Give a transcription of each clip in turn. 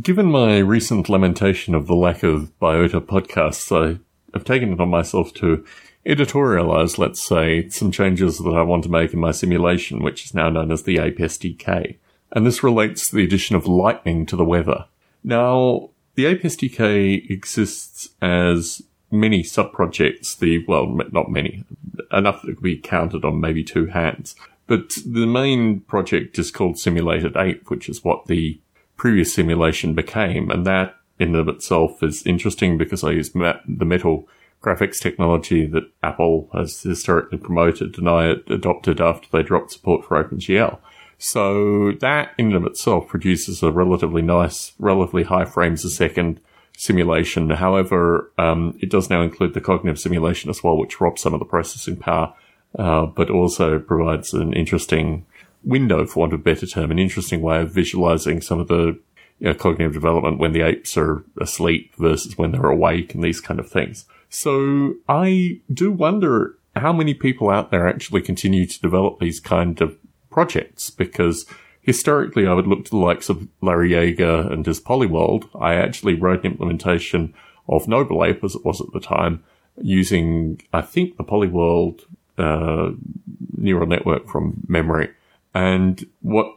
Given my recent lamentation of the lack of biota podcasts, I have taken it on myself to editorialize, let's say, some changes that I want to make in my simulation, which is now known as the Ape SDK. And this relates to the addition of lightning to the weather. Now, the Ape SDK exists as many subprojects, the, well, not many, enough that could be counted on maybe two hands. But the main project is called Simulated Ape, which is what the previous simulation became. And that in and of itself is interesting because I use the metal graphics technology that Apple has historically promoted and I adopted after they dropped support for OpenGL. So that in and of itself produces a relatively nice, relatively high frames a second simulation. However, um, it does now include the cognitive simulation as well, which robs some of the processing power, uh, but also provides an interesting window, for want of a better term, an interesting way of visualizing some of the you know, cognitive development when the apes are asleep versus when they're awake and these kind of things. So I do wonder how many people out there actually continue to develop these kind of projects because historically I would look to the likes of Larry Yeager and his Polyworld. I actually wrote an implementation of Noble Ape as it was at the time using, I think, the Polyworld uh, neural network from memory. And what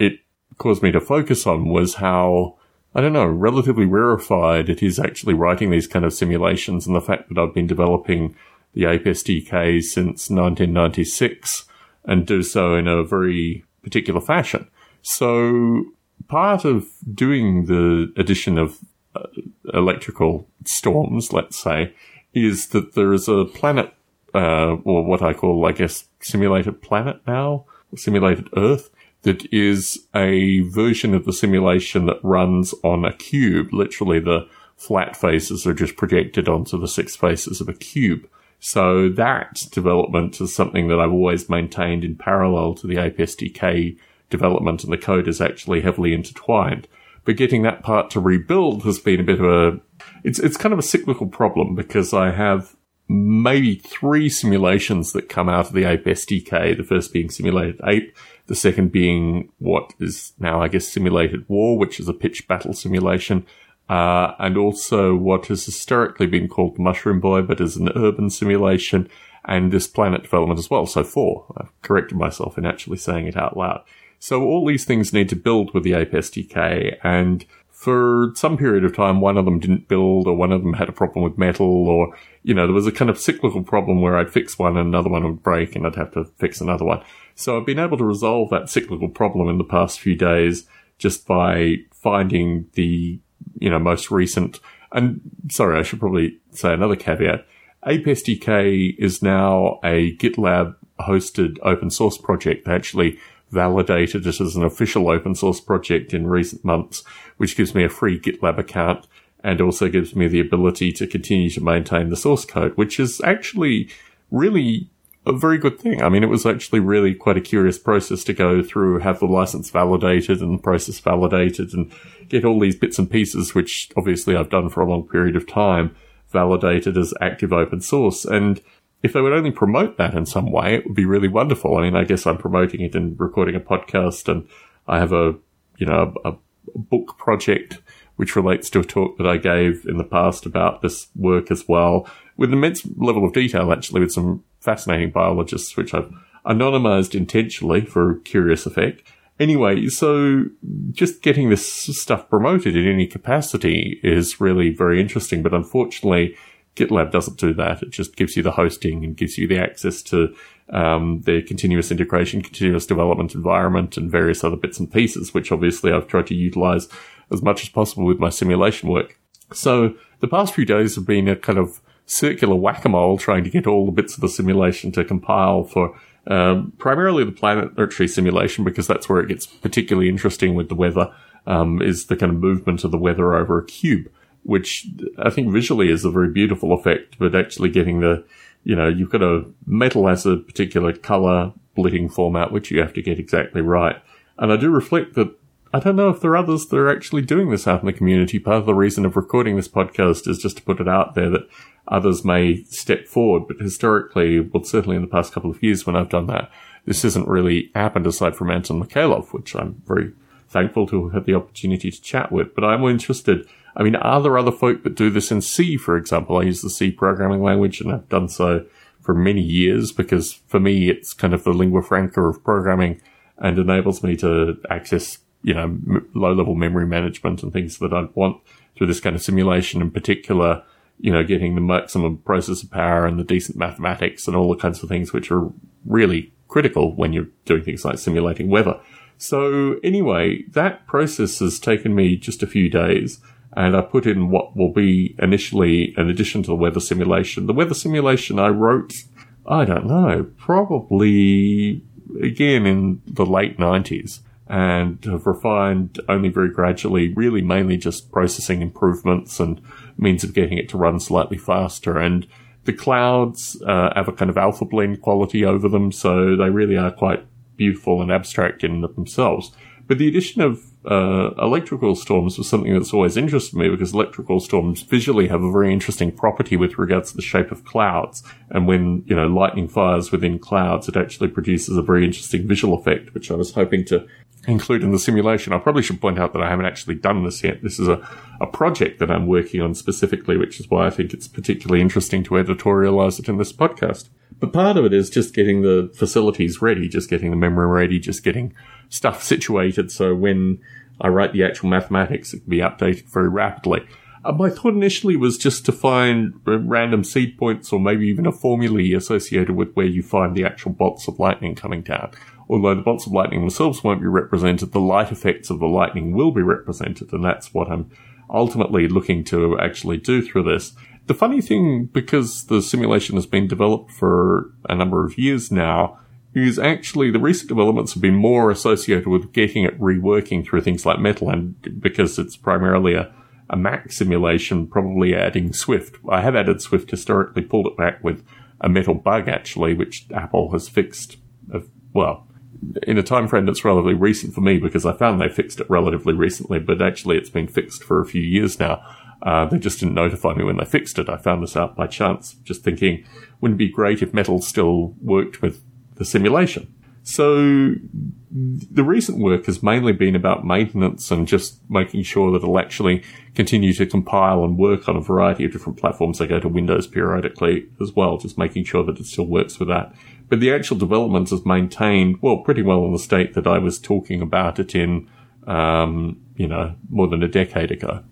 it caused me to focus on was how I don't know, relatively rarefied it is actually writing these kind of simulations and the fact that I've been developing the Ape SDK since 1996 and do so in a very particular fashion. So part of doing the addition of uh, electrical storms, let's say, is that there is a planet, uh, or what I call, I guess, simulated planet now, simulated Earth, that is a version of the simulation that runs on a cube. Literally, the flat faces are just projected onto the six faces of a cube. So that development is something that I've always maintained in parallel to the Ape SDK development, and the code is actually heavily intertwined. But getting that part to rebuild has been a bit of a it's it's kind of a cyclical problem because I have maybe three simulations that come out of the Ape SDK. The first being simulated ape, the second being what is now, I guess, simulated war, which is a pitch battle simulation. Uh, and also what has historically been called Mushroom Boy, but is an urban simulation, and this planet development as well. So four. I've corrected myself in actually saying it out loud. So all these things need to build with the Ape SDK, and for some period of time, one of them didn't build or one of them had a problem with metal or, you know, there was a kind of cyclical problem where I'd fix one and another one would break and I'd have to fix another one. So I've been able to resolve that cyclical problem in the past few days just by finding the, you know, most recent, and sorry, I should probably say another caveat. Ape SDK is now a GitLab hosted open source project. They actually validated it as an official open source project in recent months, which gives me a free GitLab account and also gives me the ability to continue to maintain the source code, which is actually really a very good thing. I mean, it was actually really quite a curious process to go through, have the license validated and the process validated and get all these bits and pieces, which obviously I've done for a long period of time, validated as active open source. And if they would only promote that in some way, it would be really wonderful. I mean, I guess I'm promoting it and recording a podcast and I have a, you know, a, a book project which relates to a talk that I gave in the past about this work as well, with immense level of detail, actually, with some fascinating biologists, which I've anonymized intentionally for curious effect. Anyway, so just getting this stuff promoted in any capacity is really very interesting, but unfortunately, GitLab doesn't do that. It just gives you the hosting and gives you the access to um, the continuous integration, continuous development environment, and various other bits and pieces, which obviously I've tried to utilize as much as possible with my simulation work. So the past few days have been a kind of circular whack-a-mole trying to get all the bits of the simulation to compile for um, primarily the planetary simulation because that's where it gets particularly interesting with the weather um, is the kind of movement of the weather over a cube which I think visually is a very beautiful effect, but actually getting the, you know, you've got a metal as a particular color blitting format, which you have to get exactly right. And I do reflect that I don't know if there are others that are actually doing this out in the community. Part of the reason of recording this podcast is just to put it out there that others may step forward. But historically, well, certainly in the past couple of years when I've done that, this hasn't really happened aside from Anton Mikhailov, which I'm very thankful to have had the opportunity to chat with. But I'm interested. I mean, are there other folk that do this in C, for example? I use the C programming language and I've done so for many years because for me, it's kind of the lingua franca of programming and enables me to access, you know, m- low level memory management and things that I want through this kind of simulation in particular, you know, getting the maximum processor power and the decent mathematics and all the kinds of things which are really critical when you're doing things like simulating weather. So anyway, that process has taken me just a few days and I put in what will be initially an addition to the weather simulation. The weather simulation I wrote, I don't know, probably again in the late 90s and have refined only very gradually, really mainly just processing improvements and means of getting it to run slightly faster. And the clouds uh, have a kind of alpha blend quality over them, so they really are quite beautiful and abstract in themselves. But the addition of uh, electrical storms was something that's always interested me because electrical storms visually have a very interesting property with regards to the shape of clouds. And when, you know, lightning fires within clouds, it actually produces a very interesting visual effect, which I was hoping to include in the simulation. I probably should point out that I haven't actually done this yet. This is a, a project that I'm working on specifically, which is why I think it's particularly interesting to editorialize it in this podcast. But part of it is just getting the facilities ready, just getting the memory ready, just getting stuff situated so when I write the actual mathematics, it can be updated very rapidly. Uh, my thought initially was just to find random seed points or maybe even a formulae associated with where you find the actual bolts of lightning coming down. Although the bolts of lightning themselves won't be represented, the light effects of the lightning will be represented, and that's what I'm ultimately looking to actually do through this. The funny thing, because the simulation has been developed for a number of years now, is actually the recent developments have been more associated with getting it reworking through things like Metal, and because it's primarily a, a Mac simulation, probably adding Swift. I have added Swift historically, pulled it back with a Metal bug actually, which Apple has fixed. Of, well, in a time frame that's relatively recent for me because I found they fixed it relatively recently, but actually it's been fixed for a few years now. Uh, they just didn't notify me when they fixed it. I found this out by chance, just thinking, wouldn't it be great if Metal still worked with the simulation? So the recent work has mainly been about maintenance and just making sure that it'll actually continue to compile and work on a variety of different platforms. I go to Windows periodically as well, just making sure that it still works with that. But the actual development is maintained, well, pretty well in the state that I was talking about it in, um, you know, more than a decade ago.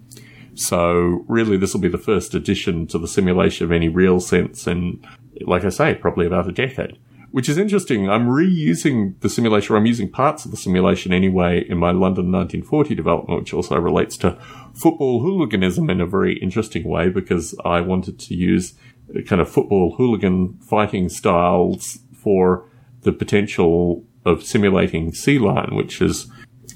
So really, this will be the first addition to the simulation of any real sense in, like I say, probably about a decade. Which is interesting. I'm reusing the simulation, or I'm using parts of the simulation anyway in my London 1940 development, which also relates to football hooliganism in a very interesting way because I wanted to use kind of football hooligan fighting styles for the potential of simulating sea lion, which is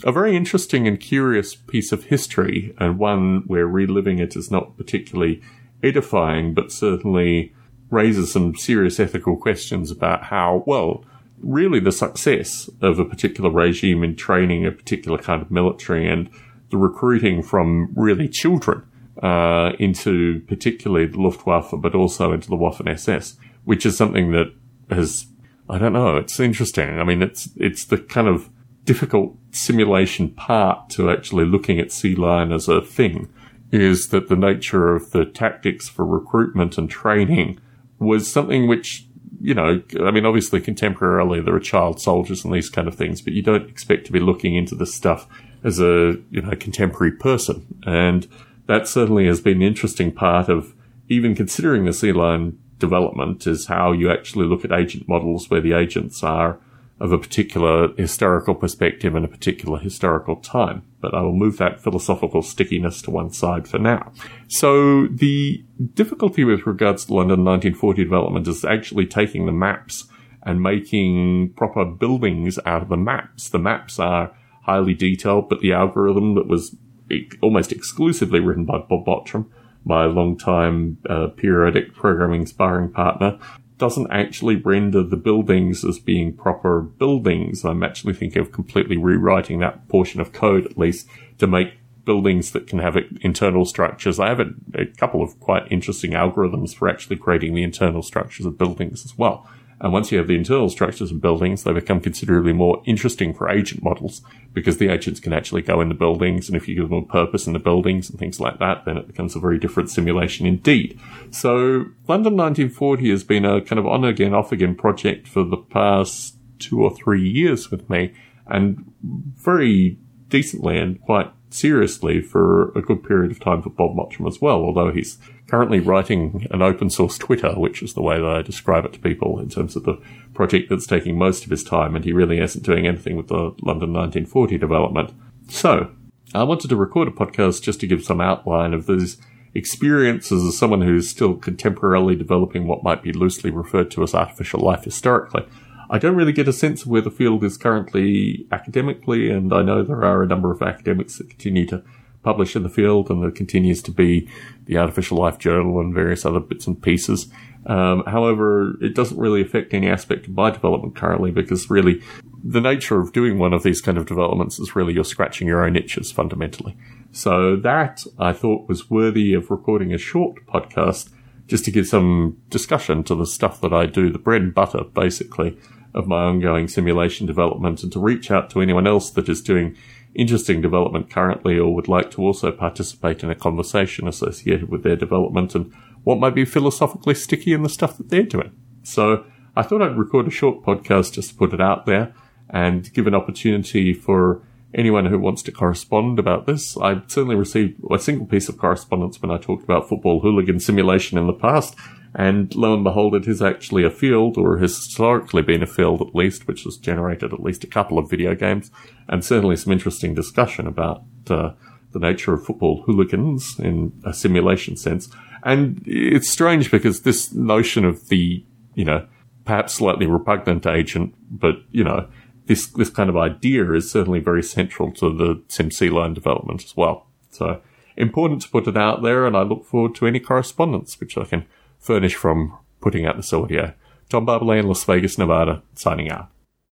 a very interesting and curious piece of history, and one where reliving it is not particularly edifying, but certainly raises some serious ethical questions about how, well, really the success of a particular regime in training a particular kind of military and the recruiting from really children uh, into particularly the Luftwaffe, but also into the Waffen SS, which is something that has, I don't know, it's interesting. I mean, it's it's the kind of difficult simulation part to actually looking at Sea Lion as a thing is that the nature of the tactics for recruitment and training was something which, you know, I mean, obviously contemporarily there are child soldiers and these kind of things, but you don't expect to be looking into this stuff as a, you know, contemporary person. And that certainly has been an interesting part of even considering the Sea Lion development is how you actually look at agent models where the agents are of a particular historical perspective and a particular historical time. But I will move that philosophical stickiness to one side for now. So the difficulty with regards to London 1940 development is actually taking the maps and making proper buildings out of the maps. The maps are highly detailed, but the algorithm that was almost exclusively written by Bob Mottram, my long-time uh, periodic programming sparring partner, doesn't actually render the buildings as being proper buildings. I'm actually thinking of completely rewriting that portion of code at least to make buildings that can have internal structures. I have a, a, couple of quite interesting algorithms for actually creating the internal structures of buildings as well. And once you have the internal structures of buildings, they become considerably more interesting for agent models because the agents can actually go in the buildings. And if you give them a purpose in the buildings and things like that, then it becomes a very different simulation indeed. So London 1940 has been a kind of on again, off again project for the past two or three years with me and very decently and quite seriously for a good period of time for Bob Mottram as well, although he's currently writing an open source Twitter, which is the way that I describe it to people in terms of the project that's taking most of his time, and he really isn't doing anything with the London 1940 development. So, I wanted to record a podcast just to give some outline of these experiences as someone who's still contemporarily developing what might be loosely referred to as artificial life historically. I don't really get a sense of where the field is currently academically, and I know there are a number of academics that continue to publish in the field, and there continues to be the Artificial Life Journal and various other bits and pieces. Um, however, it doesn't really affect any aspect of my development currently because really the nature of doing one of these kind of developments is really you're scratching your own itches fundamentally. So that I thought was worthy of recording a short podcast just to give some discussion to the stuff that I do, the bread and butter basically of my ongoing simulation development and to reach out to anyone else that is doing interesting development currently or would like to also participate in a conversation associated with their development and what might be philosophically sticky in the stuff that they're doing. So I thought I'd record a short podcast just to put it out there and give an opportunity for anyone who wants to correspond about this. I certainly received a single piece of correspondence when I talked about football hooligan simulation in the past, and lo and behold, it is actually a field, or has historically been a field at least, which has generated at least a couple of video games, and certainly some interesting discussion about uh, the nature of football hooligans in a simulation sense. And it's strange because this notion of the, you know, perhaps slightly repugnant agent, but, you know, this, this kind of idea is certainly very central to the SimC line development as well. So important to put it out there, and I look forward to any correspondence which I can furnish from putting out this audio. Tom Barbalet in Las Vegas, Nevada, signing out.